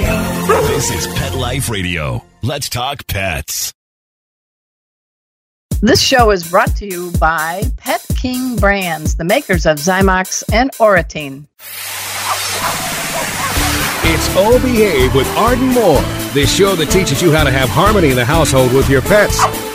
This is Pet Life Radio. Let's talk pets. This show is brought to you by Pet King Brands, the makers of Zymox and Oratine. It's Oh Behave with Arden Moore, the show that teaches you how to have harmony in the household with your pets.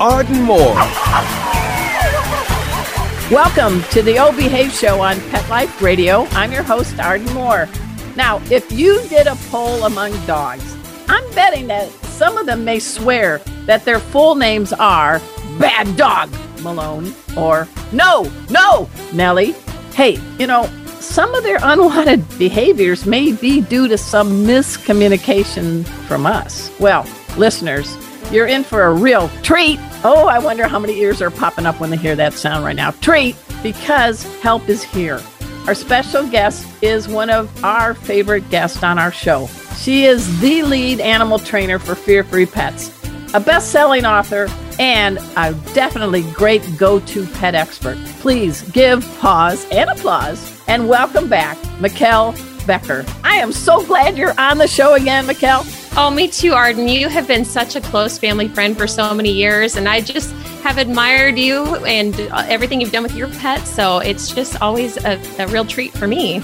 Arden Moore. Welcome to the O Behave Show on Pet Life Radio. I'm your host, Arden Moore. Now, if you did a poll among dogs, I'm betting that some of them may swear that their full names are Bad Dog Malone or No, No Nellie. Hey, you know, some of their unwanted behaviors may be due to some miscommunication from us. Well, listeners, you're in for a real treat. Oh, I wonder how many ears are popping up when they hear that sound right now. Treat, because help is here. Our special guest is one of our favorite guests on our show. She is the lead animal trainer for Fear Free Pets, a best selling author, and a definitely great go to pet expert. Please give pause and applause and welcome back, Mikkel Becker. I am so glad you're on the show again, Mikkel. Oh, me too, Arden. You have been such a close family friend for so many years, and I just have admired you and everything you've done with your pets. So it's just always a, a real treat for me.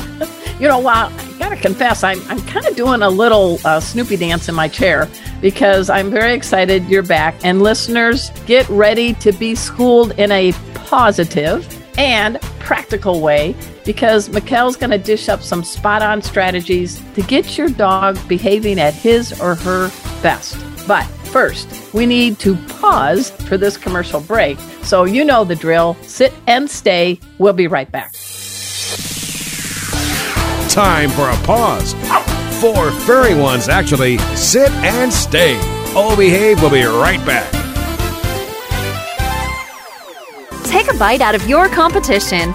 You know, well, I gotta confess, I'm, I'm kind of doing a little uh, Snoopy dance in my chair because I'm very excited you're back. And listeners, get ready to be schooled in a positive and practical way because Mikkel's going to dish up some spot on strategies to get your dog behaving at his or her best. But first, we need to pause for this commercial break. So you know the drill. Sit and stay. We'll be right back. Time for a pause. Four furry ones, actually. Sit and stay. Oh Behave We'll be right back. Take a bite out of your competition.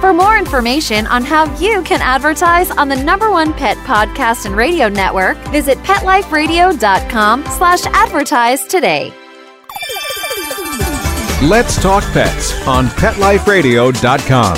For more information on how you can advertise on the number one pet podcast and radio network, visit PetLifeRadio.com slash advertise today. Let's Talk Pets on PetLifeRadio.com.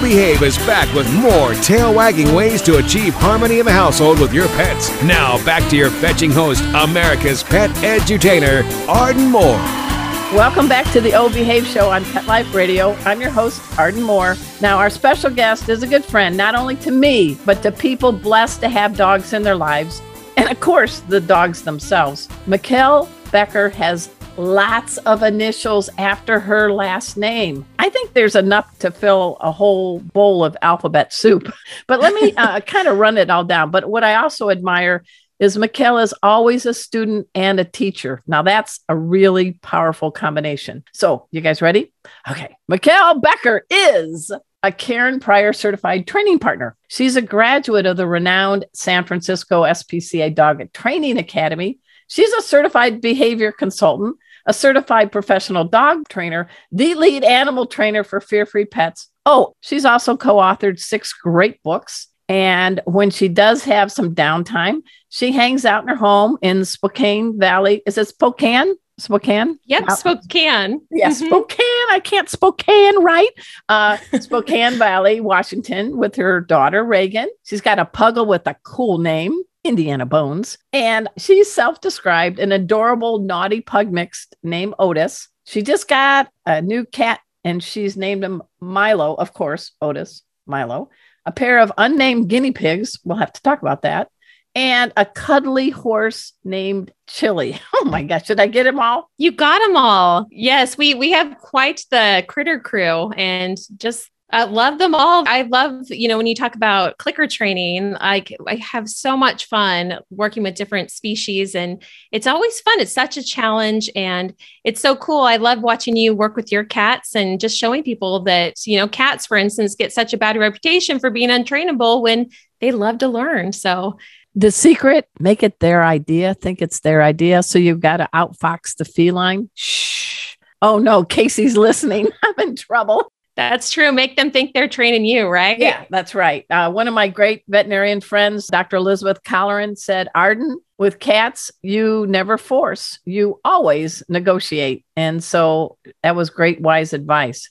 Behave is back with more tail wagging ways to achieve harmony in the household with your pets. Now back to your fetching host, America's pet edutainer, Arden Moore. Welcome back to the O Behave Show on Pet Life Radio. I'm your host, Arden Moore. Now, our special guest is a good friend, not only to me, but to people blessed to have dogs in their lives, and of course, the dogs themselves. Mikkel Becker has lots of initials after her last name. I think there's enough to fill a whole bowl of alphabet soup. But let me uh, kind of run it all down. But what I also admire is Mikkel is always a student and a teacher. Now that's a really powerful combination. So you guys ready? Okay. Mikkel Becker is a Karen Pryor certified training partner. She's a graduate of the renowned San Francisco SPCA Dog Training Academy. She's a certified behavior consultant, a certified professional dog trainer, the lead animal trainer for Fear Free Pets. Oh, she's also co authored six great books. And when she does have some downtime, she hangs out in her home in Spokane Valley. Is it Spokane? Spokane? Yep, Uh, Spokane. Yeah, Mhm. Spokane. I can't Spokane right. Uh, Spokane Valley, Washington, with her daughter Reagan. She's got a puggle with a cool name, Indiana Bones, and she's self-described an adorable naughty pug mix named Otis. She just got a new cat, and she's named him Milo, of course, Otis Milo. A pair of unnamed guinea pigs. We'll have to talk about that. And a cuddly horse named Chili. Oh my gosh, should I get them all? You got them all. Yes, we we have quite the critter crew and just I love them all. I love, you know, when you talk about clicker training, like I have so much fun working with different species and it's always fun. It's such a challenge and it's so cool. I love watching you work with your cats and just showing people that, you know, cats, for instance, get such a bad reputation for being untrainable when they love to learn. So the secret, make it their idea, think it's their idea. So you've got to outfox the feline. Shh. Oh no, Casey's listening. I'm in trouble. That's true. Make them think they're training you, right? Yeah, that's right. Uh, one of my great veterinarian friends, Dr. Elizabeth Colleran, said, Arden, with cats, you never force, you always negotiate. And so that was great, wise advice.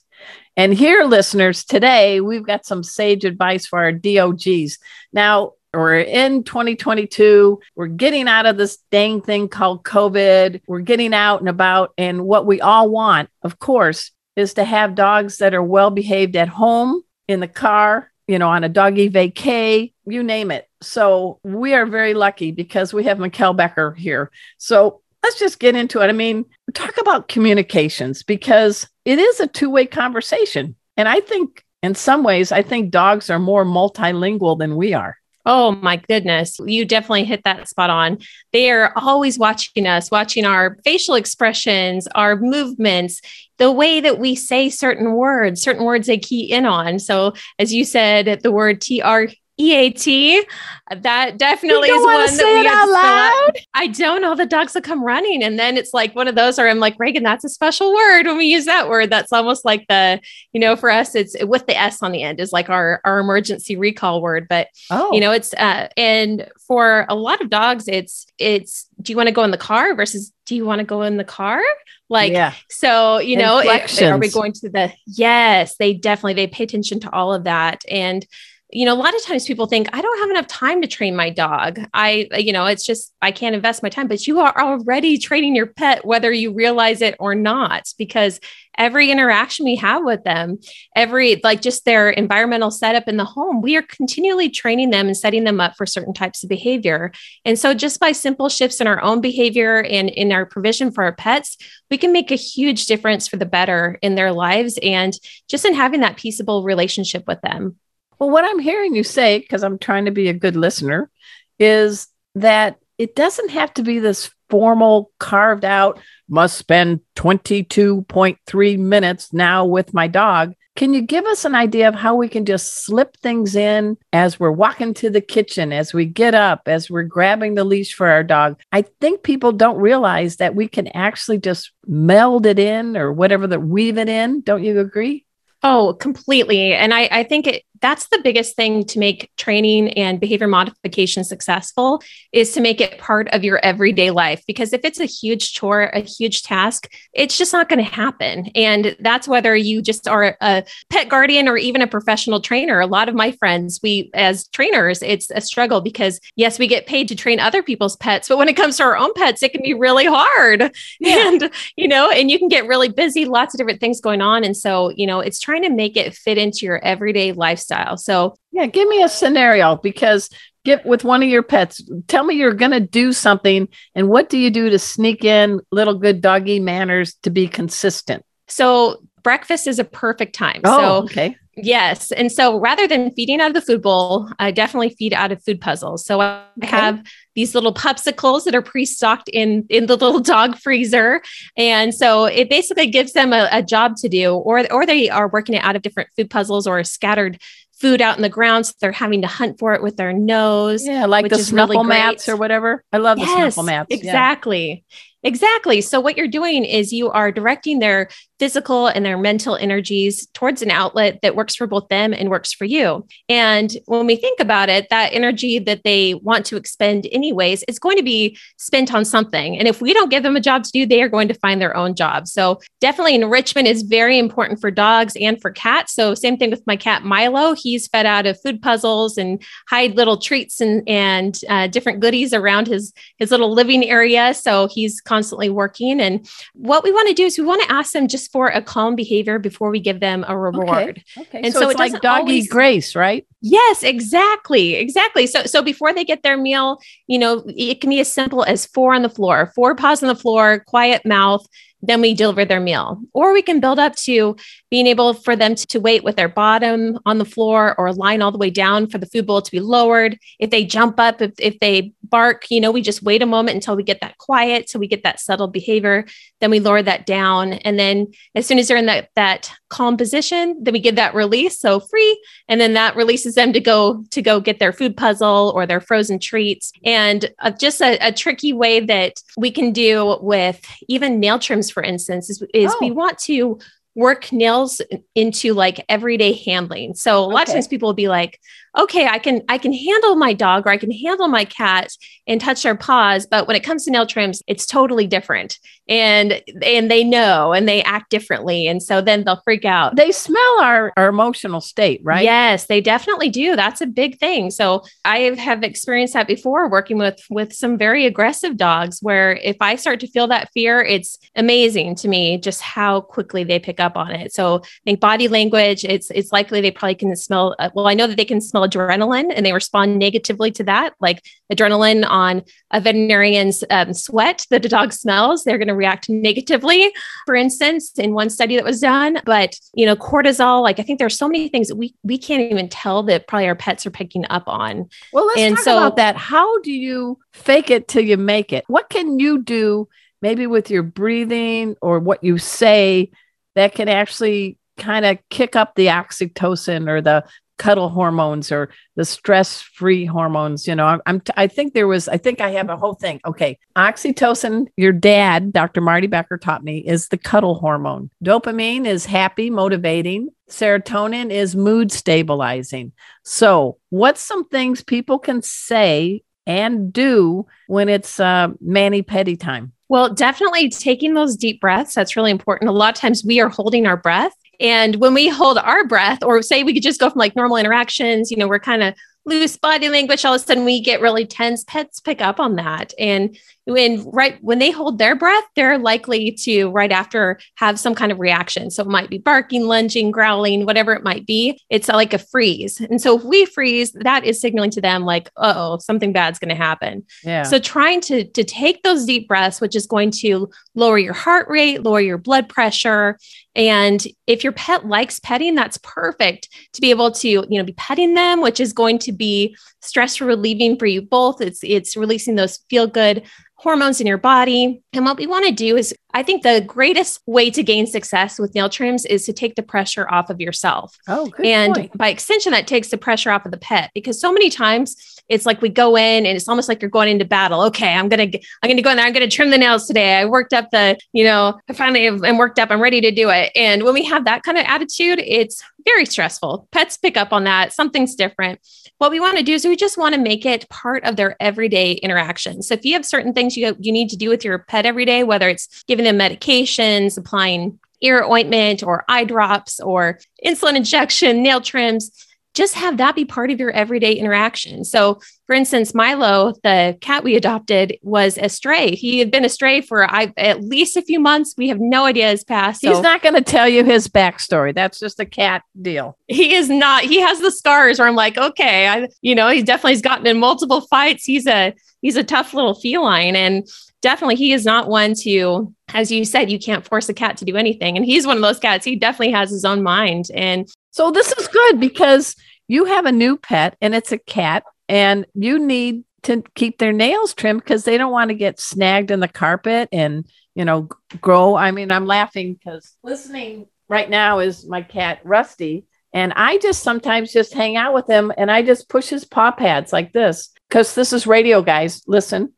And here, listeners, today we've got some sage advice for our DOGs. Now, we're in 2022. We're getting out of this dang thing called COVID. We're getting out and about. And what we all want, of course, is to have dogs that are well behaved at home, in the car, you know, on a doggy vacay, you name it. So we are very lucky because we have Mikkel Becker here. So let's just get into it. I mean, talk about communications because it is a two way conversation. And I think in some ways, I think dogs are more multilingual than we are. Oh my goodness. You definitely hit that spot on. They are always watching us, watching our facial expressions, our movements, the way that we say certain words, certain words they key in on. So, as you said, the word T R EAT. That definitely is one that we out loud. I don't know. The dogs will come running. And then it's like one of those where I'm like, Reagan, that's a special word when we use that word. That's almost like the, you know, for us, it's with the S on the end is like our, our emergency recall word. But, oh. you know, it's, uh, and for a lot of dogs, it's, it's, do you want to go in the car versus do you want to go in the car? Like, yeah. so, you know, it, are we going to the, yes, they definitely, they pay attention to all of that. And, you know, a lot of times people think I don't have enough time to train my dog. I, you know, it's just I can't invest my time, but you are already training your pet, whether you realize it or not, because every interaction we have with them, every like just their environmental setup in the home, we are continually training them and setting them up for certain types of behavior. And so, just by simple shifts in our own behavior and in our provision for our pets, we can make a huge difference for the better in their lives and just in having that peaceable relationship with them. Well, what I'm hearing you say, because I'm trying to be a good listener, is that it doesn't have to be this formal, carved out, must spend 22.3 minutes now with my dog. Can you give us an idea of how we can just slip things in as we're walking to the kitchen, as we get up, as we're grabbing the leash for our dog? I think people don't realize that we can actually just meld it in or whatever that weave it in. Don't you agree? Oh, completely. And I, I think it, that's the biggest thing to make training and behavior modification successful is to make it part of your everyday life. Because if it's a huge chore a huge task it's just not going to happen. And that's whether you just are a pet guardian or even a professional trainer. A lot of my friends we as trainers it's a struggle because yes we get paid to train other people's pets but when it comes to our own pets it can be really hard. Yeah. and you know and you can get really busy lots of different things going on. And so you know it's trying to make it fit into your everyday lifestyle lifestyle. So, yeah, give me a scenario because get with one of your pets. Tell me you're going to do something, and what do you do to sneak in little good doggy manners to be consistent? So, breakfast is a perfect time. Oh, so, okay. Yes. And so rather than feeding out of the food bowl, I definitely feed out of food puzzles. So I okay. have these little popsicles that are pre-stocked in in the little dog freezer. And so it basically gives them a, a job to do, or or they are working it out of different food puzzles or scattered food out in the ground. So they're having to hunt for it with their nose. Yeah, like the snuffle really mats or whatever. I love yes, the snuffle mats. Exactly. Yeah. Exactly. So, what you're doing is you are directing their physical and their mental energies towards an outlet that works for both them and works for you. And when we think about it, that energy that they want to expend, anyways, is going to be spent on something. And if we don't give them a job to do, they are going to find their own job. So, definitely enrichment is very important for dogs and for cats. So, same thing with my cat Milo. He's fed out of food puzzles and hide little treats and, and uh, different goodies around his, his little living area. So, he's constantly working. And what we want to do is we want to ask them just for a calm behavior before we give them a reward. Okay. okay. And so, so it's like doggy always, grace, right? Yes, exactly. Exactly. So so before they get their meal, you know, it can be as simple as four on the floor, four paws on the floor, quiet mouth, then we deliver their meal. Or we can build up to being able for them to, wait with their bottom on the floor or line all the way down for the food bowl to be lowered. If they jump up, if, if they bark, you know, we just wait a moment until we get that quiet, so we get that settled behavior. Then we lower that down. And then as soon as they're in that, that calm position, then we give that release. So free. And then that releases them to go to go get their food puzzle or their frozen treats. And uh, just a, a tricky way that we can do with even nail trims for instance, is, is oh. we want to work nails into like everyday handling. So a lot okay. of times people will be like, okay, I can I can handle my dog or I can handle my cat and touch their paws, but when it comes to nail trims, it's totally different. And and they know and they act differently. And so then they'll freak out. They smell our, our emotional state, right? Yes, they definitely do. That's a big thing. So I have experienced that before working with with some very aggressive dogs where if I start to feel that fear, it's amazing to me just how quickly they pick up on it. So I think body language, it's it's likely they probably can smell uh, well, I know that they can smell adrenaline and they respond negatively to that, like adrenaline on a veterinarian's um, sweat that a dog smells, they're going to react negatively. For instance, in one study that was done, but you know, cortisol, like I think there's so many things that we we can't even tell that probably our pets are picking up on. Well, let's and talk so, about that. How do you fake it till you make it? What can you do? Maybe with your breathing or what you say that can actually kind of kick up the oxytocin or the cuddle hormones or the stress free hormones you know I'm, I'm i think there was i think i have a whole thing okay oxytocin your dad dr marty becker taught me is the cuddle hormone dopamine is happy motivating serotonin is mood stabilizing so what's some things people can say and do when it's uh, mani pedi time well, definitely taking those deep breaths. That's really important. A lot of times we are holding our breath and when we hold our breath, or say we could just go from like normal interactions, you know, we're kind of loose body language, all of a sudden we get really tense. Pets pick up on that. And when right when they hold their breath, they're likely to right after have some kind of reaction. So it might be barking, lunging, growling, whatever it might be. It's like a freeze. And so if we freeze, that is signaling to them like, oh, something bad's going to happen. Yeah. So trying to to take those deep breaths, which is going to lower your heart rate, lower your blood pressure. And if your pet likes petting, that's perfect to be able to, you know, be petting them, which is going to be stress relieving for you both. It's it's releasing those feel good hormones in your body. And what we want to do is, I think the greatest way to gain success with nail trims is to take the pressure off of yourself. Oh, good and point. by extension, that takes the pressure off of the pet because so many times it's like we go in and it's almost like you're going into battle. Okay, I'm gonna I'm gonna go in there. I'm gonna trim the nails today. I worked up the, you know, I finally am worked up. I'm ready to do it. And when we have that kind of attitude, it's very stressful. Pets pick up on that. Something's different. What we want to do is we just want to make it part of their everyday interaction. So if you have certain things you you need to do with your pet every day, whether it's giving them medications, applying ear ointment or eye drops or insulin injection, nail trims, just have that be part of your everyday interaction. So, for instance, Milo, the cat we adopted, was a stray. He had been a stray for I, at least a few months. We have no idea his past. So. He's not going to tell you his backstory. That's just a cat deal. He is not. He has the scars where I'm like, okay, I, you know, he definitely has gotten in multiple fights. He's a he's a tough little feline, and definitely he is not one to as you said you can't force a cat to do anything and he's one of those cats he definitely has his own mind and so this is good because you have a new pet and it's a cat and you need to keep their nails trimmed because they don't want to get snagged in the carpet and you know grow. I mean i'm laughing because listening right now is my cat rusty and i just sometimes just hang out with him and i just push his paw pads like this because this is radio guys. Listen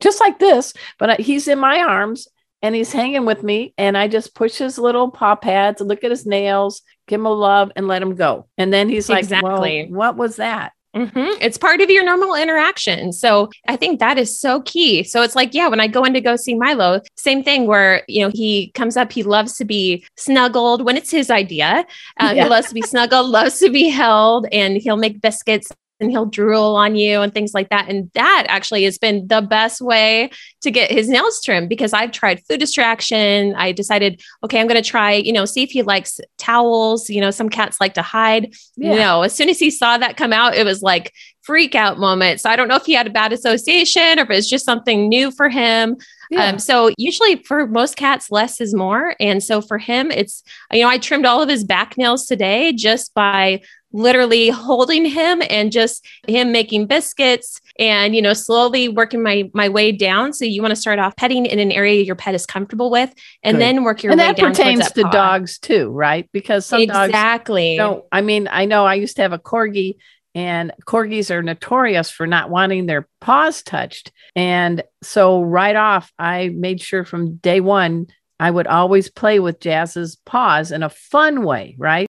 just like this but he's in my arms and he's hanging with me and i just push his little paw pads look at his nails give him a love and let him go and then he's like exactly well, what was that Mm-hmm. It's part of your normal interaction. So I think that is so key. So it's like, yeah, when I go in to go see Milo, same thing where, you know, he comes up, he loves to be snuggled when it's his idea. Uh, yeah. He loves to be snuggled, loves to be held, and he'll make biscuits and he'll drool on you and things like that. And that actually has been the best way to get his nails trimmed because I've tried food distraction. I decided, okay, I'm going to try, you know, see if he likes towels. You know, some cats like to hide. Yeah. No, as soon as he saw that come out, it was like freak out moment. So I don't know if he had a bad association or if it's just something new for him. Yeah. Um, so usually for most cats, less is more. And so for him, it's, you know, I trimmed all of his back nails today just by literally holding him and just him making biscuits and you know slowly working my my way down so you want to start off petting in an area your pet is comfortable with and Good. then work your and way that down pertains that to paw. dogs too, right? Because some dogs exactly don't. I mean, I know I used to have a corgi, and corgis are notorious for not wanting their paws touched. And so, right off, I made sure from day one I would always play with Jazz's paws in a fun way, right?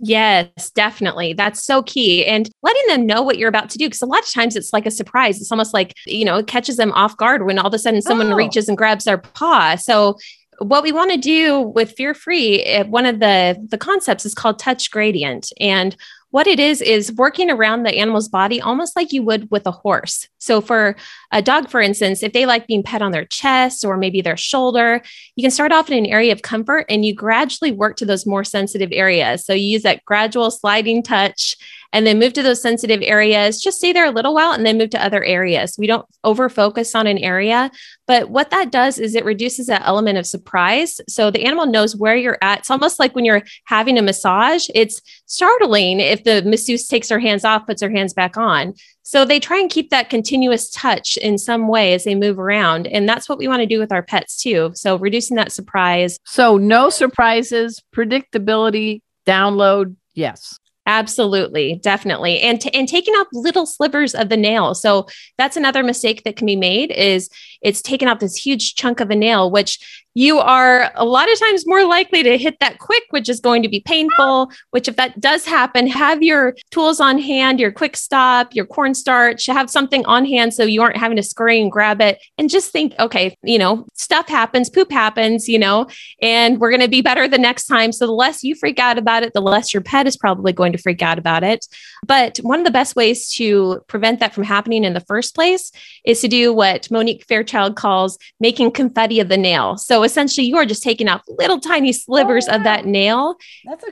Yes, definitely. That's so key. And letting them know what you're about to do. Because a lot of times it's like a surprise. It's almost like, you know, it catches them off guard when all of a sudden someone Oh. reaches and grabs their paw. So, what we want to do with fear free, eh, one of the the concepts is called touch gradient. And what it is is working around the animal's body almost like you would with a horse. So for a dog, for instance, if they like being pet on their chest or maybe their shoulder, you can start off in an area of comfort and you gradually work to those more sensitive areas. So you use that gradual sliding touch and then move to those sensitive areas. Just stay there a little while and then move to other areas. We don't over focus on an area, but what that does is it reduces that element of surprise. So the animal knows where you're at. It's almost like when you're having a massage, it's startling if the masseuse takes her hands off, puts her hands back on. So they try and keep that continuous touch in some way as they move around. And that's what we want to do with our pets too. So reducing that surprise. So, no surprises, predictability, download, yes. Absolutely, definitely. And t- and taking off little slivers of the nail. So that's another mistake that can be made is it's taking off this huge chunk of a nail which you are a lot of times more likely to hit that quick which is going to be painful, which if that does happen, have your tools on hand, your quick stop, your cornstarch, have something on hand so you aren't having to scurry and grab it and just think, okay, you know, stuff happens, poop happens, you know, and we're going to be better the next time. So the less you freak out about it, the less your pet is probably going to freak out about it. But one of the best ways to prevent that from happening in the first place is to do what Monique Fairchild calls making confetti of the nail. So essentially, you are just taking off little tiny slivers Oh, of that nail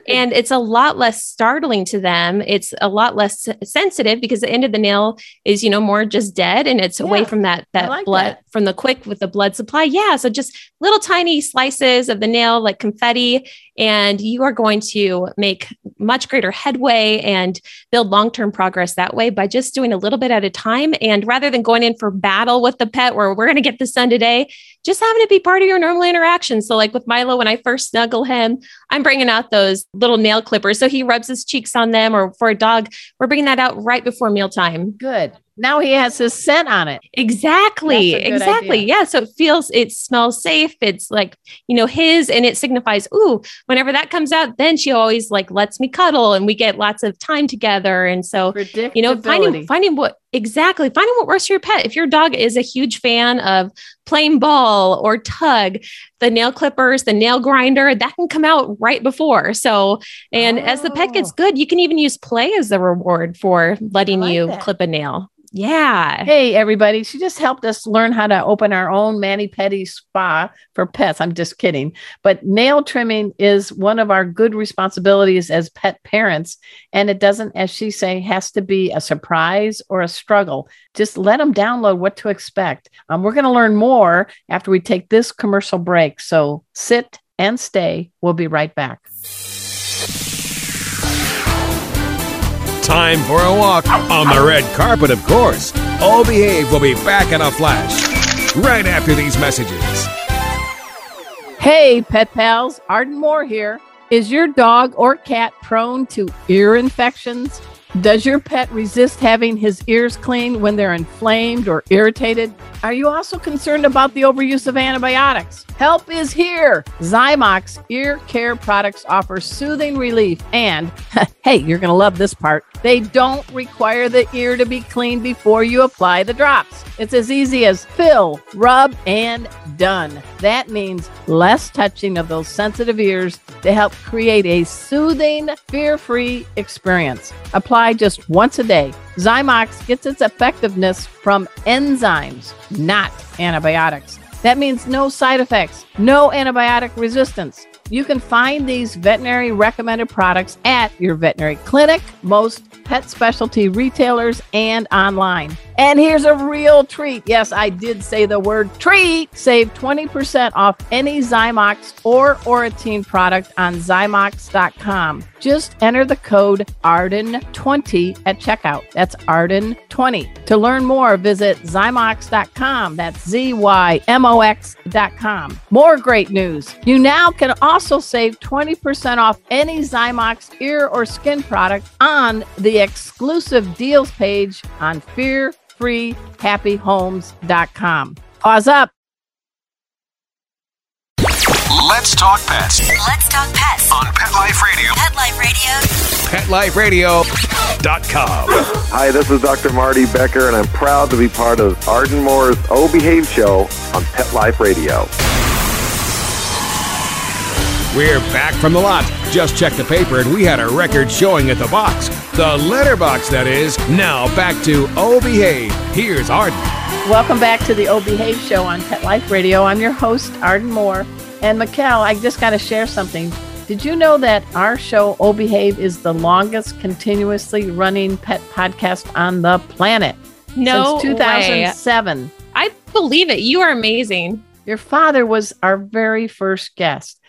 and it's a lot less startling to them. It's a lot less sensitive because the end of the nail is, you know, more just dead and it's away from that that like blood that. From the quick with the blood supply. Yeah, so just little tiny slices of the nail like confetti and you are going to make much greater headway and build long-term progress that way by just doing a little bit at a time and rather than going in for battle with the pet where we're going to get this done today, just having it be part of your normal interaction. So like with Milo when I first snuggle him, I'm bringing out those little nail clippers. So he rubs his cheeks on them, or for a dog, we're bringing that out right before mealtime. good. Now he has his scent on it. Exactly. That's a good Exactly. idea. Yeah. So it feels, it smells safe. It's like, you know, his, and it signifies, ooh, whenever that comes out, then she always like lets me cuddle and we get lots of time together. And so, you know, finding finding what exactly finding what works for your pet. If your dog is a huge fan of playing ball or tug, the nail clippers, the nail grinder, that can come out right before. So, and as the pet gets Oh. good, you can even use play as a reward for letting like you that. clip a nail. Yeah. Hey, everybody. She just helped us learn how to open our own mani pedi spa for pets. I'm just kidding. But nail trimming is one of our good responsibilities as pet parents. And it doesn't, as she say, has to be a surprise or a struggle. Just let them download what to expect. Um, we're going to learn more after we take this commercial break. So sit and stay. We'll be right back. Time for a walk on the red carpet, of course. All Behave will be back in a flash right after these messages. Hey, pet pals, Arden Moore here. Is your dog or cat prone to ear infections? Does your pet resist having his ears cleaned when they're inflamed or irritated? Are you also concerned about the overuse of antibiotics? Help is here. Zymox ear care products offer soothing relief and, hey, you're going to love this part. They don't require the ear to be cleaned before you apply the drops. It's as easy as fill, rub, and done. That means less touching of those sensitive ears to help create a soothing, fear free experience. Apply just once a day. Zymox gets its effectiveness from enzymes, not antibiotics. That means no side effects, no antibiotic resistance. You can find these veterinary recommended products at your veterinary clinic, most pet specialty retailers, and online. And here's a real treat. Yes, I did say the word treat. Save 20% off any Zymox or Oratine product on Zymox.com. Just enter the code ARDEN20 at checkout. That's ARDEN20. To learn more, visit Zymox.com. That's Z Y M O X.com. More great news. You now can also save 20% off any Zymox ear or skin product on the exclusive deals page on Fear freehappyhomes.com. Pause up. Let's talk pets Let's talk pets. on Pet Life Radio. Pet Life Radio. PetLifeRadio.com. Hi, this is Dr. Marty Becker, and I'm proud to be part of Arden Moore's O Behave Show on Pet Life Radio. We're back from the lot. Just checked the paper and we had a record showing at the box. The letterbox, that is. Now back to Oh Behave. Here's Arden. Welcome back to the O Behave Show on Pet Life Radio. I'm your host, Arden Moore. And Mikkel, I just got to share something. Did you know that our show, O Behave, is the longest continuously running pet podcast on the planet? No Since 2007. I believe it. You are amazing. Your father was our very first guest.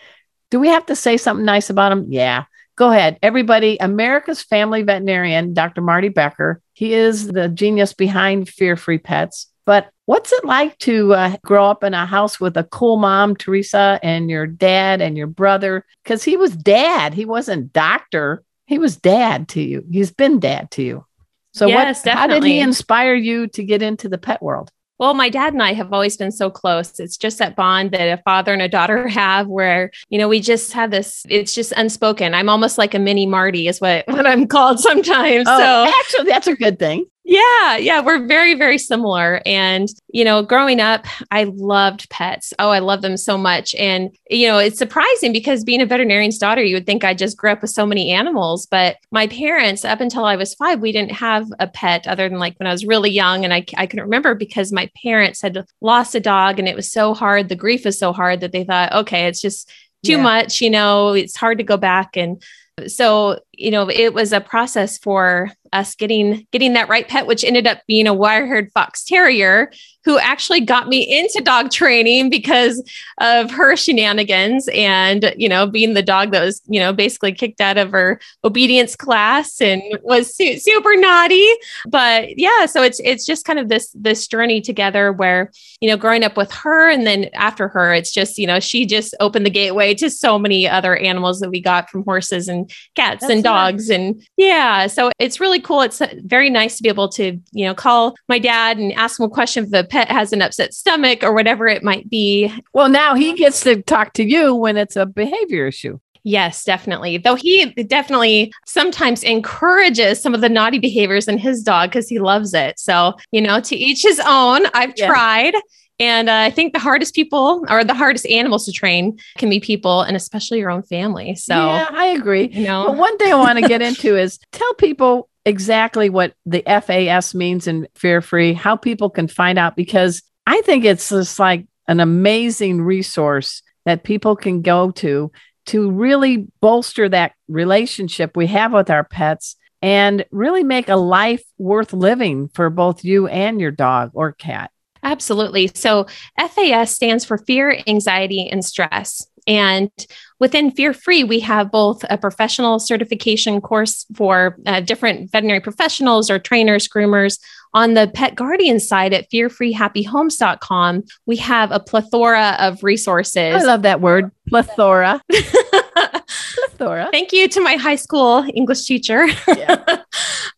Do we have to say something nice about him? Yeah. Go ahead. Everybody, America's family veterinarian, Dr. Marty Becker. He is the genius behind Fear Free Pets. But what's it like to uh, grow up in a house with a cool mom, Teresa, and your dad and your brother? Because he was dad. He wasn't doctor. He was dad to you. He's been dad to you. So Yes, what, how did he inspire you to get into the pet world? Well, my dad and I have always been so close. It's just that bond that a father and a daughter have where, you know, we just have this, it's just unspoken. I'm almost like a mini Marty is what, what I'm called sometimes. Oh, so actually, that's a good thing. Yeah, yeah, we're very, very similar. And, you know, growing up, I loved pets. Oh, I love them so much. And, you know, it's surprising because being a veterinarian's daughter, you would think I just grew up with so many animals. But my parents, up until I was five, we didn't have a pet other than like when I was really young. And I, I can remember because my parents had lost a dog and it was so hard. The grief was so hard that they thought, okay, it's just too Yeah. much, you know, it's hard to go back. And so you know it was a process for us getting getting that right pet which ended up being a wire-haired fox terrier who actually got me into dog training because of her shenanigans and you know being the dog that was you know basically kicked out of her obedience class and was su- super naughty. But yeah so it's it's just kind of this this journey together where you know growing up with her and then after her it's just you know she just opened the gateway to so many other animals that we got from horses and cats That's and dogs and yeah so it's really cool it's uh, very nice to be able to you know call my dad and ask him a question if the pet has an upset stomach or whatever it might be Well, now he gets to talk to you when it's a behavior issue. Yes, definitely. Though he definitely sometimes encourages some of the naughty behaviors in his dog because he loves it. So, you know, to each his own. I've Yeah. tried. And uh, I think the hardest people or the hardest animals to train can be people and especially your own family. So, yeah, I agree. you know, But one thing I want to get into is tell people exactly what the FAS means in fear free, how people can find out, because I think it's just like an amazing resource that people can go to to really bolster that relationship we have with our pets and really make a life worth living for both you and your dog or cat. Absolutely. So FAS stands for fear, anxiety, and stress. And within Fear Free, we have both a professional certification course for uh, different veterinary professionals or trainers, groomers. On the pet guardian side at fearfreehappyhomes.com, we have a plethora of resources. I love that word, plethora. plethora. Thank you to my high school English teacher. Yeah.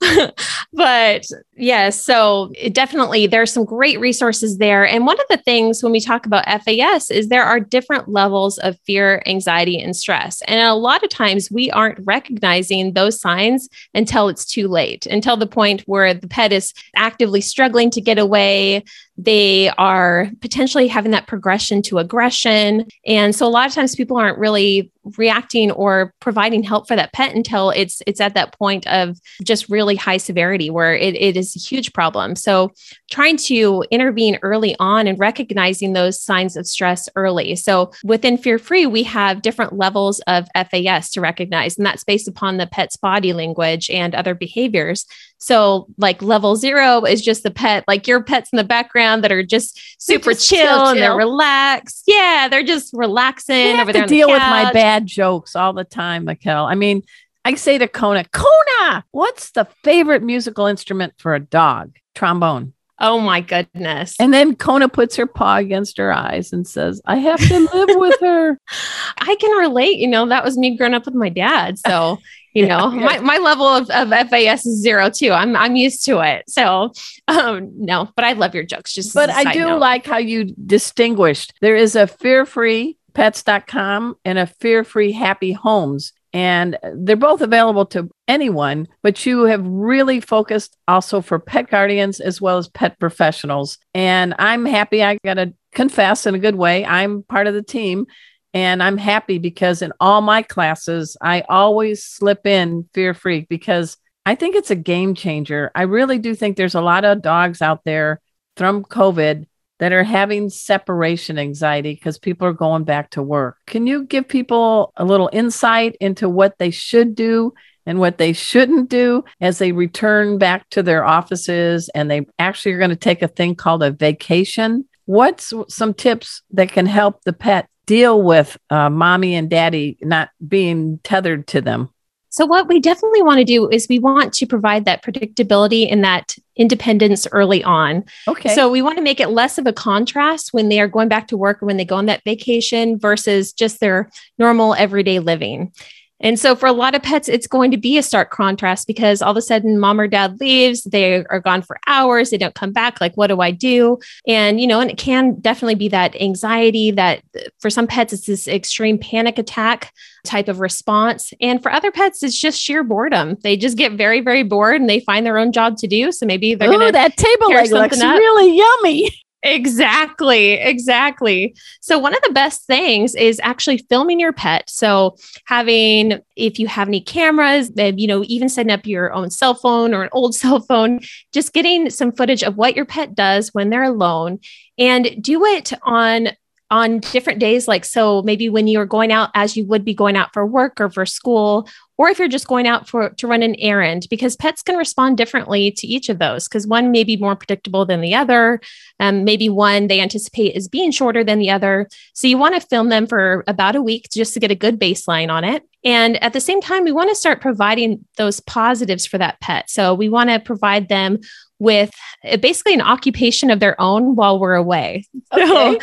but yeah, so definitely there's some great resources there. And one of the things when we talk about FAS is there are different levels of fear, anxiety, and stress. And a lot of times we aren't recognizing those signs until it's too late, until the point where the pet is actively struggling to get away. They are potentially having that progression to aggression. And so a lot of times people aren't really reacting or providing help for that pet until it's it's at that point of just really high severity where it, it is a huge problem. So trying to intervene early on and recognizing those signs of stress early. So within fear free we have different levels of fas to recognize and that's based upon the pet's body language and other behaviors so, like level zero is just the pet, like your pets in the background that are just super just chill, chill, and they're relaxed. Yeah, they're just relaxing over there. To deal the with my bad jokes all the time, Mikkel. I mean, I say to Kona, Kona, what's the favorite musical instrument for a dog? Trombone. Oh my goodness. And then Kona puts her paw against her eyes and says, I have to live with her. I can relate. You know, that was me growing up with my dad. So you know yeah. my, my level of, of fas is zero too. I'm i'm used to it. So um no but i love your jokes just but i do note. like how you distinguished. There is a fear free pets.com and a fear free happy homes and they're both available to anyone but you have really focused also for pet guardians as well as pet professionals. And i'm happy i gotta confess in a good way. I'm part of the team and I'm happy because in all my classes, I always slip in fear Freak because I think it's a game changer. I really do think there's a lot of dogs out there from COVID that are having separation anxiety because people are going back to work. Can you give people a little insight into what they should do and what they shouldn't do as they return back to their offices and they actually are going to take a thing called a vacation? What's some tips that can help the pet deal with uh, mommy and daddy not being tethered to them? So, what we definitely want to do is we want to provide that predictability and that independence early on. Okay. So, we want to make it less of a contrast when they are going back to work or when they go on that vacation versus just their normal everyday living. And so for a lot of pets, it's going to be a stark contrast because all of a sudden mom or dad leaves, they are gone for hours, they don't come back. Like, what do I do? And, you know, and it can definitely be that anxiety that for some pets, it's this extreme panic attack type of response. And for other pets, it's just sheer boredom. They just get very, very bored and they find their own job to do. So maybe they're going to that table leg looks up. really yummy. Exactly, exactly. So, one of the best things is actually filming your pet. So, having, if you have any cameras, you know, even setting up your own cell phone or an old cell phone, just getting some footage of what your pet does when they're alone and do it on on different days like so maybe when you're going out as you would be going out for work or for school or if you're just going out for to run an errand because pets can respond differently to each of those because one may be more predictable than the other um, maybe one they anticipate is being shorter than the other so you want to film them for about a week just to get a good baseline on it and at the same time we want to start providing those positives for that pet so we want to provide them with uh, basically an occupation of their own while we're away. Okay. So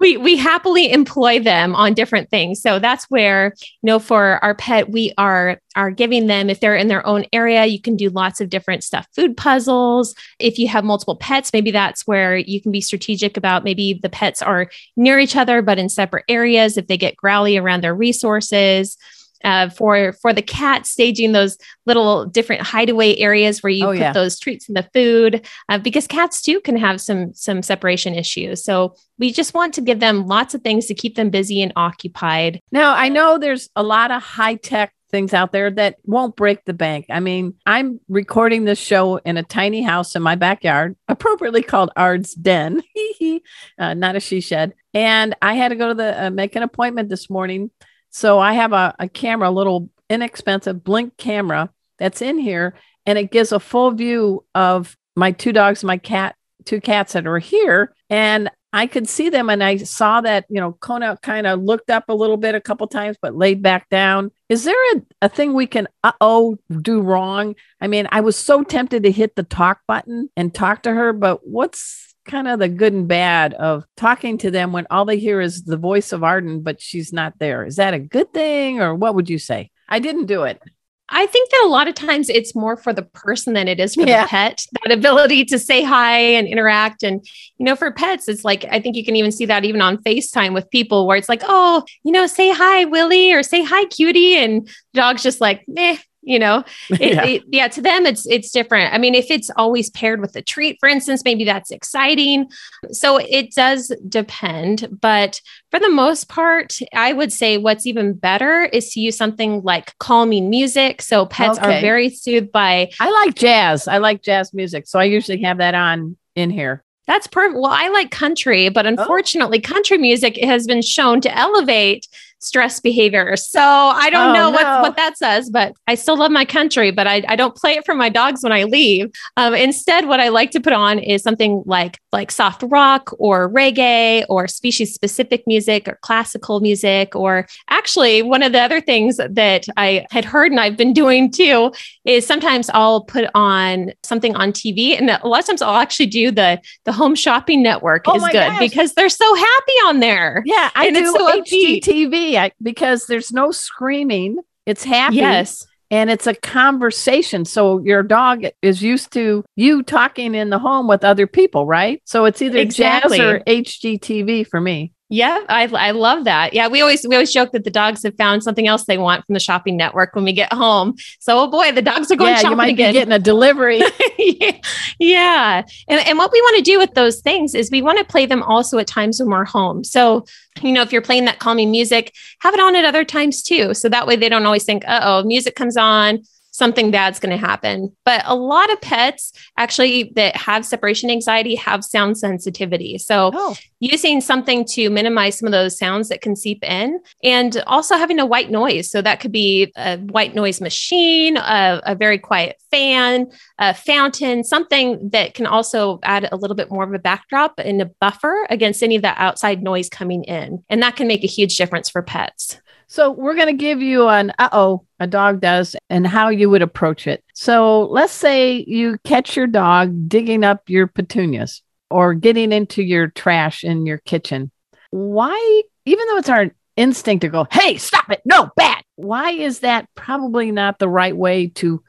we we happily employ them on different things. So that's where you know for our pet we are are giving them if they're in their own area you can do lots of different stuff food puzzles. If you have multiple pets maybe that's where you can be strategic about maybe the pets are near each other but in separate areas if they get growly around their resources uh, for for the cat staging those little different hideaway areas where you oh, put yeah. those treats in the food uh, because cats too can have some some separation issues so we just want to give them lots of things to keep them busy and occupied now i know there's a lot of high tech things out there that won't break the bank. I mean, I'm recording this show in a tiny house in my backyard, appropriately called Ard's Den, uh, not a she shed. And I had to go to the uh, make an appointment this morning so I have a, a camera, a little inexpensive blink camera that's in here, and it gives a full view of my two dogs, my cat, two cats that are here. And I could see them and I saw that, you know, Kona kind of looked up a little bit a couple times, but laid back down. Is there a, a thing we can, uh oh, do wrong? I mean, I was so tempted to hit the talk button and talk to her, but what's kind of the good and bad of talking to them when all they hear is the voice of Arden, but she's not there. Is that a good thing or what would you say? I didn't do it. I think that a lot of times it's more for the person than it is for Yeah. the pet. That ability to say hi and interact. And, you know, for pets, it's like, I think you can even see that even on FaceTime with people where it's like, oh, you know, say hi, Willie, or say hi, cutie. And dog's just like, meh. You know, it, Yeah. it- yeah. To them, it's it's different. I mean, if it's always paired with a treat, for instance, maybe that's exciting. So it does depend, but for the most part, I would say what's even better is to use something like calming music. So pets Okay. are very soothed by I like jazz. I like jazz music. So I usually have that on in here. that's perfect. Well, I like country, but oh. unfortunately, country music has been shown to elevate stress behavior. So I don't Oh, know no. what, what that says, but I still love my country, but I, I don't play it for my dogs when I leave. Um, instead, what I like to put on is something like like soft rock or reggae or species specific music or classical music. Or actually, one of the other things that I had heard and I've been doing too is sometimes I'll put on something on TV, and a lot of times I'll actually do the the Home Shopping Network Oh is good gosh. because they're so happy on there. Yeah, I And do it's so upbeat. HGTV I, because there's no screaming. It's happy. Yes. and it's a conversation. So your dog is used to you talking in the home with other people, right? So it's either Exactly. jazz or HGTV for me. Yeah, I, I love that. Yeah, we always we always joke that the dogs have found something else they want from the shopping network when we get home. So, oh boy, the dogs are going yeah, shopping you might again. be getting a delivery. yeah. And, and what we want to do with those things is we want to play them also at times when we're home. So, you know, if you're playing that calming music, have it on at other times too. So that way they don't always think, uh oh, music comes on, something bad's going to happen. But a lot of pets actually that have separation anxiety have sound sensitivity. So, oh, using something to minimize some of those sounds that can seep in and also having a white noise so that could be a white noise machine a, a very quiet fan a fountain something that can also add a little bit more of a backdrop and a buffer against any of that outside noise coming in and that can make a huge difference for pets So we're going to give you an uh oh, a dog does, and how you would approach it. So let's say you catch your dog digging up your petunias or getting into your trash in your kitchen. Why, even though it's our instinct to go, hey, stop it, no, bad. Why is that probably not the right way to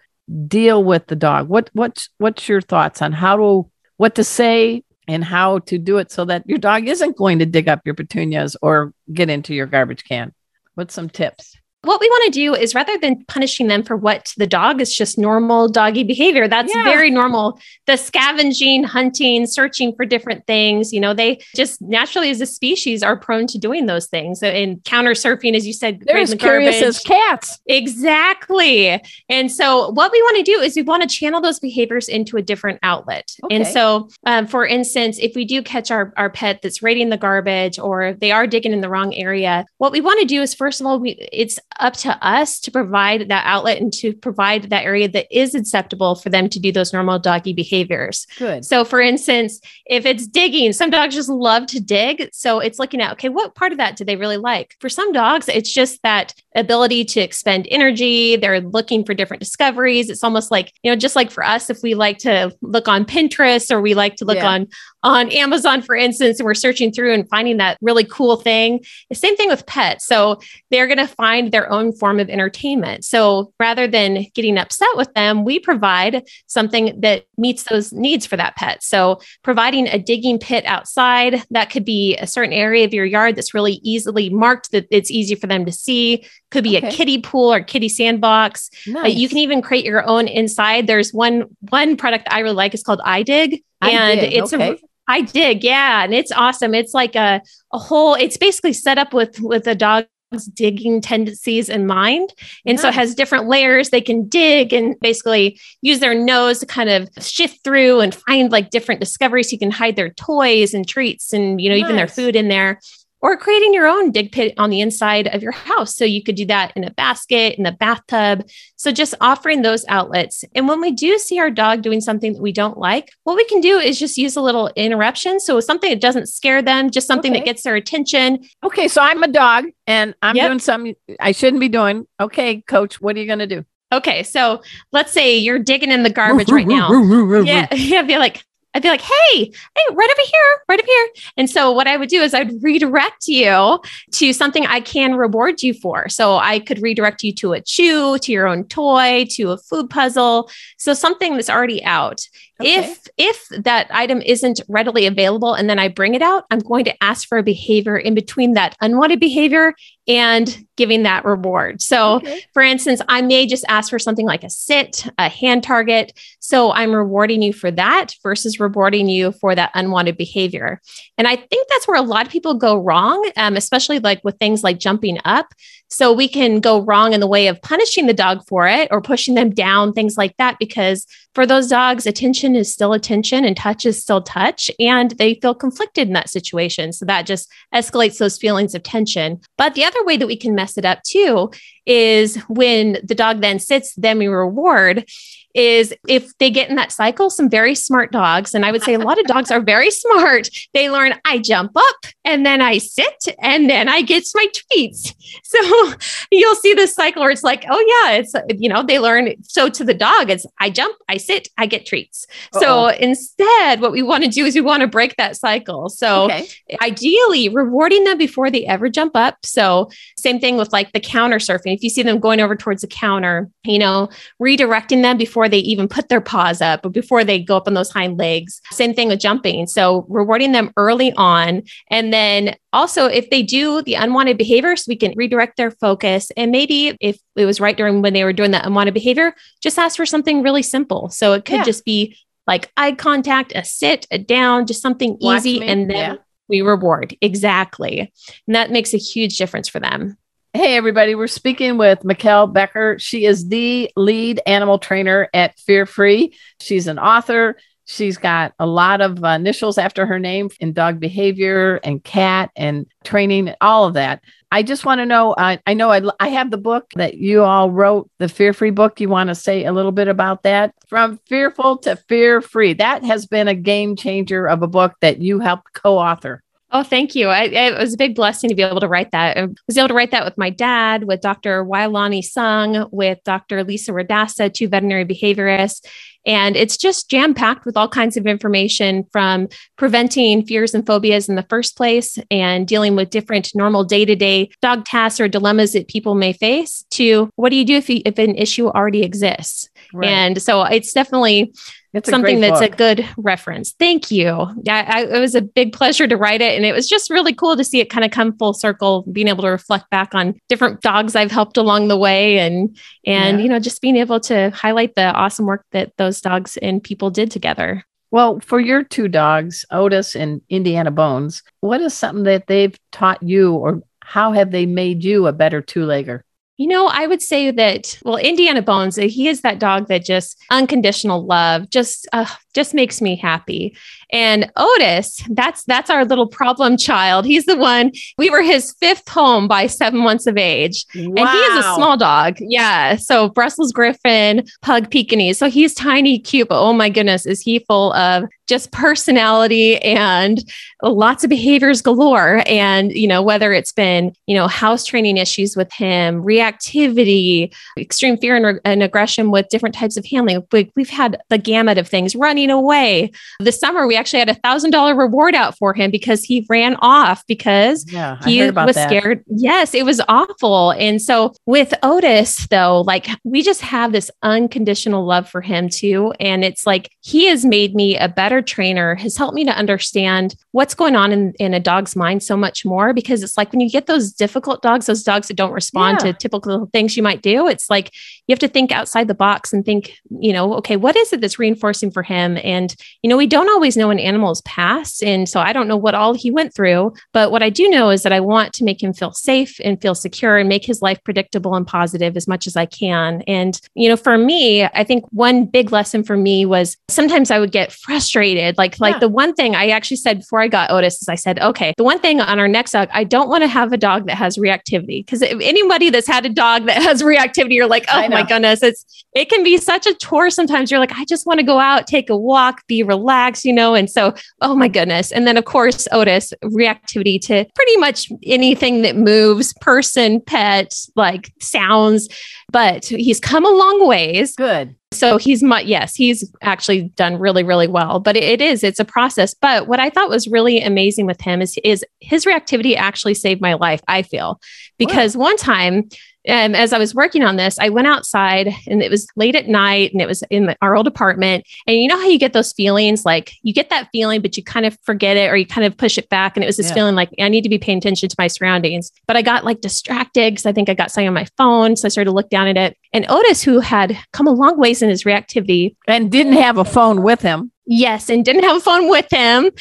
deal with the dog? What what's what's your thoughts on how to what to say and how to do it so that your dog isn't going to dig up your petunias or get into your garbage can? What's some tips? What we want to do is rather than punishing them for what to the dog is just normal doggy behavior that's Yeah. very normal the scavenging hunting searching for different things you know they just naturally as a species are prone to doing those things and counter surfing as you said They're as the curious as cats. Exactly. And so, what we want to do is we want to channel those behaviors into a different outlet. And so, um, for instance, if we do catch our, our pet that's raiding the garbage or they are digging in the wrong area, what we want to do is, first of all, we, it's up to us to provide that outlet and to provide that area that is acceptable for them to do those normal doggy behaviors. Good. So, for instance, if it's digging, some dogs just love to dig. So, it's looking at, okay, what part of that do they really like? For some dogs, it's just that ability to expend energy. They're looking for different discoveries. It's almost like, you know, just like for us, if we like to look on Pinterest or we like to look Yeah. on on Amazon, for instance, and we're searching through and finding that really cool thing. The same thing with pets. So they're going to find their own form of entertainment. So rather than getting upset with them, we provide something that meets those needs for that pet. So providing a digging pit outside, that could be a certain area of your yard that's really easily marked that it's easy for them to see. Could be Okay. a kiddie pool or kiddie sandbox. Uh, you can even create your own inside. There's one one product I really like. It's called iDig, I and dig, it's okay. a I dig, yeah, and it's awesome. It's like a a whole. It's basically set up with with a dog's digging tendencies in mind, and so it has different layers. They can dig and basically use their nose to kind of shift through and find like different discoveries. You can hide their toys and treats, and you know even their food in there. Or creating your own dig pit on the inside of your house. So you could do that in a basket, in the bathtub, so just offering those outlets. And when we do see our dog doing something that we don't like, what we can do is just use a little interruption. So something that doesn't scare them, just something Okay. that gets their attention. Okay, so I'm a dog and I'm Yep. doing something I shouldn't be doing. Okay, coach, what are you going to do? Okay, so let's say you're digging in the garbage right now. Yeah, yeah, be like, I'd be like, hey, hey, right over here, right over here. And so what I would do is I'd redirect you to something I can reward you for. So I could redirect you to a chew, to your own toy, to a food puzzle. So something that's already out. Okay. If if that item isn't readily available and then I bring it out, I'm going to ask for a behavior in between that unwanted behavior and giving that reward. So, okay. for instance, I may just ask for something like a sit, a hand target. So, I'm rewarding you for that versus rewarding you for that unwanted behavior. And I think that's where a lot of people go wrong, um, especially like with things like jumping up. So, we can go wrong in the way of punishing the dog for it or pushing them down, things like that, because for those dogs, attention is still attention and touch is still touch, and they feel conflicted in that situation. So, that just escalates those feelings of tension. But the other way that we can mess it up too is when the dog then sits, then we reward is if they get in that cycle, some very smart dogs, and I would say a lot of dogs are very smart, they learn I jump up and then I sit and then I get my treats. So you'll see this cycle where it's like, oh, yeah, it's, you know, they learn. So to the dog, it's I jump, I sit, I get treats. Uh-oh. So instead, what we want to do is we want to break that cycle. So okay. ideally, rewarding them before they ever jump up. So same thing with like the counter surfing. If you see them going over towards the counter, you know, redirecting them before they even put their paws up or before they go up on those hind legs. Same thing with jumping. So rewarding them early on. And then also, if they do the unwanted behaviors, we can redirect their focus. And maybe if it was right during when they were doing that unwanted behavior, just ask for something really simple. So it could yeah. just be like eye contact, a sit, a down, just something Watch easy. Me. And then yeah. we reward. Exactly. And that makes a huge difference for them. Hey, everybody, we're speaking with Mikkel Becker. She is the lead animal trainer at Fear Free. She's an author. She's got a lot of initials after her name in dog behavior and cat and training, all of that. I just want to know uh, I know I, I have the book that you all wrote, the Fear Free book. You want to say a little bit about that? From fearful to fear free. That has been a game changer of a book that you helped co author. Oh, thank you. I, it was a big blessing to be able to write that. I was able to write that with my dad, with Dr. Wailani Sung, with Dr. Lisa Radosta, two veterinary behaviorists. And it's just jam packed with all kinds of information from preventing fears and phobias in the first place and dealing with different normal day to day dog tasks or dilemmas that people may face to what do you do if, you, if an issue already exists? Right. And so it's definitely it's something that's book. a good reference. Thank you. Yeah, I, it was a big pleasure to write it. And it was just really cool to see it kind of come full circle, being able to reflect back on different dogs I've helped along the way and, and, yeah. you know, just being able to highlight the awesome work that those dogs and people did together. Well, for your two dogs, Otis and Indiana Bones, what is something that they've taught you or how have they made you a better two legger? You know, I would say that, well, Indiana Bones, he is that dog that just unconditional love, just, uh, just makes me happy. And Otis, that's that's our little problem child. He's the one we were his fifth home by seven months of age. Wow. And he is a small dog. Yeah. So Brussels Griffon, Pug Pekingese. So he's tiny, cute, but oh my goodness, is he full of just personality and lots of behaviors galore. And, you know, whether it's been, you know, house training issues with him, reactivity, extreme fear and, re- and aggression with different types of handling, we, we've had the gamut of things running away. This summer, we actually had a thousand dollar reward out for him because he ran off because yeah, he was that. scared. Yes, it was awful. And so with Otis, though, like we just have this unconditional love for him too. And it's like he has made me a better trainer, has helped me to understand what's going on in, in a dog's mind so much more because it's like when you get those difficult dogs, those dogs that don't respond yeah. to typical things you might do, it's like you have to think outside the box and think, you know, okay, what is it that's reinforcing for him? And, you know, we don't always know an animal's past. And so I don't know what all he went through. But what I do know is that I want to make him feel safe and feel secure and make his life predictable and positive as much as I can. And, you know, for me, I think one big lesson for me was sometimes I would get frustrated. Like, yeah. like the one thing I actually said before I got Otis is I said, okay, the one thing on our next dog, I don't want to have a dog that has reactivity. Because if anybody that's had a dog that has reactivity, you're like, oh my goodness, it's it can be such a chore sometimes. You're like, I just want to go out, take a walk, be relaxed, you know. And so, oh my goodness. And then of course, Otis, reactivity to pretty much anything that moves, person, pet, like sounds but he's come a long ways. Good. So he's my yes, he's actually done really, really well. But it is, it's a process. But what I thought was really amazing with him is is his reactivity actually saved my life, I feel. Because wow. one time um, as I was working on this, I went outside and it was late at night and it was in the, our old apartment. And you know how you get those feelings like you get that feeling, but you kind of forget it or you kind of push it back. And it was this yeah. feeling like I need to be paying attention to my surroundings. But I got like distracted because I think I got something on my phone. So I started to look down at it. And Otis, who had come a long ways in his reactivity and didn't have a phone with him, Yes, and didn't have fun with him.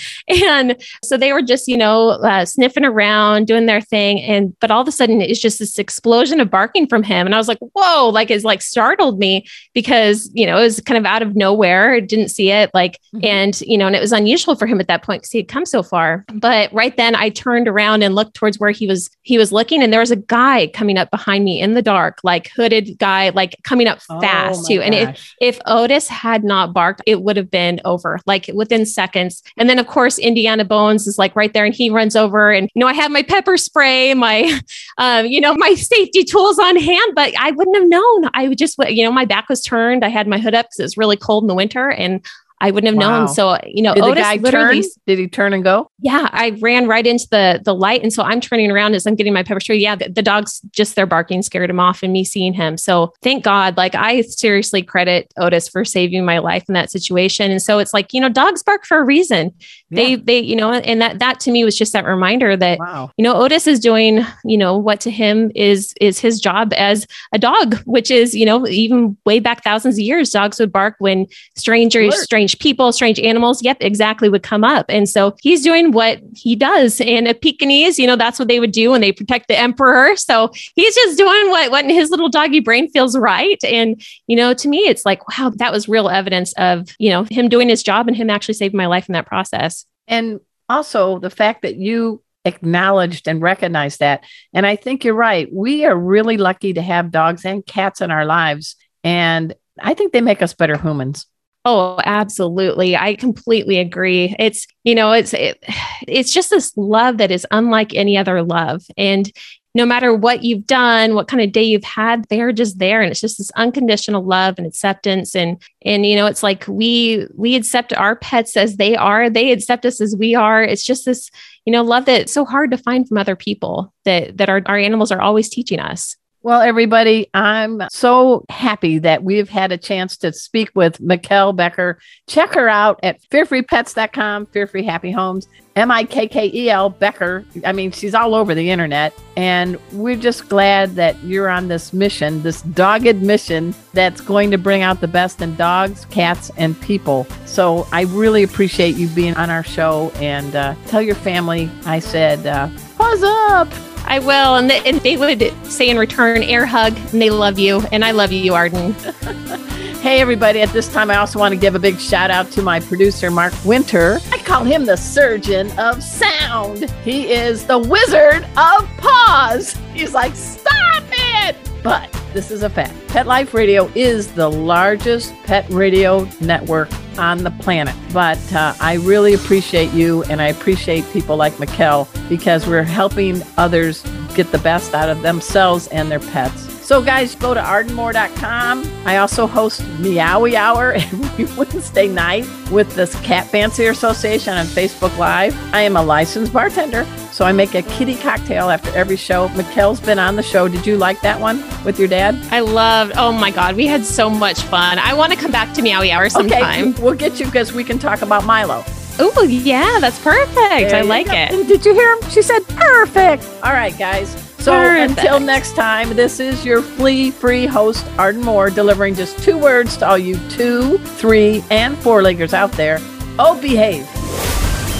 And so they were just, you know, uh, sniffing around, doing their thing. And, but all of a sudden, it's just this explosion of barking from him. And I was like, whoa, like it's like startled me because, you know, it was kind of out of nowhere. Didn't see it. Like, mm-hmm. and, you know, and it was unusual for him at that point because he had come so far. But right then I turned around and looked towards where he was, he was looking. And there was a guy coming up behind me in the dark, like hooded guy, like coming up oh fast too. Gosh. And if, if Otis had not barked, it would have been over over like within seconds. And then, of course, Indiana Bones is like right there and he runs over. And, you know, I have my pepper spray, my, um, you know, my safety tools on hand, but I wouldn't have known. I would just, you know, my back was turned. I had my hood up because it was really cold in the winter. And I wouldn't have wow. known. So, you know, did Otis the guy literally, turn? Did he turn and go? Yeah, I ran right into the the light, and so I'm turning around as I'm getting my pepper spray. Yeah, the, the dog's just their barking scared him off, and me seeing him. So thank God. Like I seriously credit Otis for saving my life in that situation. And so it's like you know, dogs bark for a reason. Yeah. They they you know, and that that to me was just that reminder that wow. you know Otis is doing you know what to him is is his job as a dog, which is you know even way back thousands of years, dogs would bark when strangers, Alert. strange people, strange animals, yep, exactly would come up. And so he's doing what he does. And a Pekingese, you know, that's what they would do when they protect the emperor. So he's just doing what, what his little doggy brain feels right. And, you know, to me, it's like, wow, that was real evidence of, you know, him doing his job and him actually saving my life in that process. And also the fact that you acknowledged and recognized that. And I think you're right. We are really lucky to have dogs and cats in our lives. And I think they make us better humans. Oh, absolutely. I completely agree. It's, you know, it's it, it's just this love that is unlike any other love. And no matter what you've done, what kind of day you've had, they're just there and it's just this unconditional love and acceptance and and you know, it's like we we accept our pets as they are, they accept us as we are. It's just this, you know, love that's so hard to find from other people that that our, our animals are always teaching us. Well, everybody, I'm so happy that we've had a chance to speak with Mikkel Becker. Check her out at fearfreepets.com, Fearfree Happy Homes, M I K K E L Becker. I mean, she's all over the internet. And we're just glad that you're on this mission, this dogged mission that's going to bring out the best in dogs, cats, and people. So I really appreciate you being on our show and uh, tell your family I said, uh, What's up? I will. And, and they would say in return, air hug, and they love you. And I love you, Arden. hey, everybody. At this time, I also want to give a big shout out to my producer, Mark Winter. I call him the surgeon of sound. He is the wizard of pause. He's like, stop it. But this is a fact. Pet Life Radio is the largest pet radio network on the planet. But uh, I really appreciate you and I appreciate people like Mikkel because we're helping others get the best out of themselves and their pets. So, guys, go to ardenmoore.com. I also host Meowie Hour every Wednesday night with this Cat Fancier Association on Facebook Live. I am a licensed bartender, so I make a kitty cocktail after every show. Mikkel's been on the show. Did you like that one with your dad? I loved. Oh my God, we had so much fun. I want to come back to Meowie Hour sometime. Okay, we'll get you because we can talk about Milo. Oh, yeah, that's perfect. There I like it. Did you hear him? She said perfect. All right, guys. So Perfect. until next time, this is your flea free host, Arden Moore, delivering just two words to all you two, three, and four leggers out there. Oh, behave.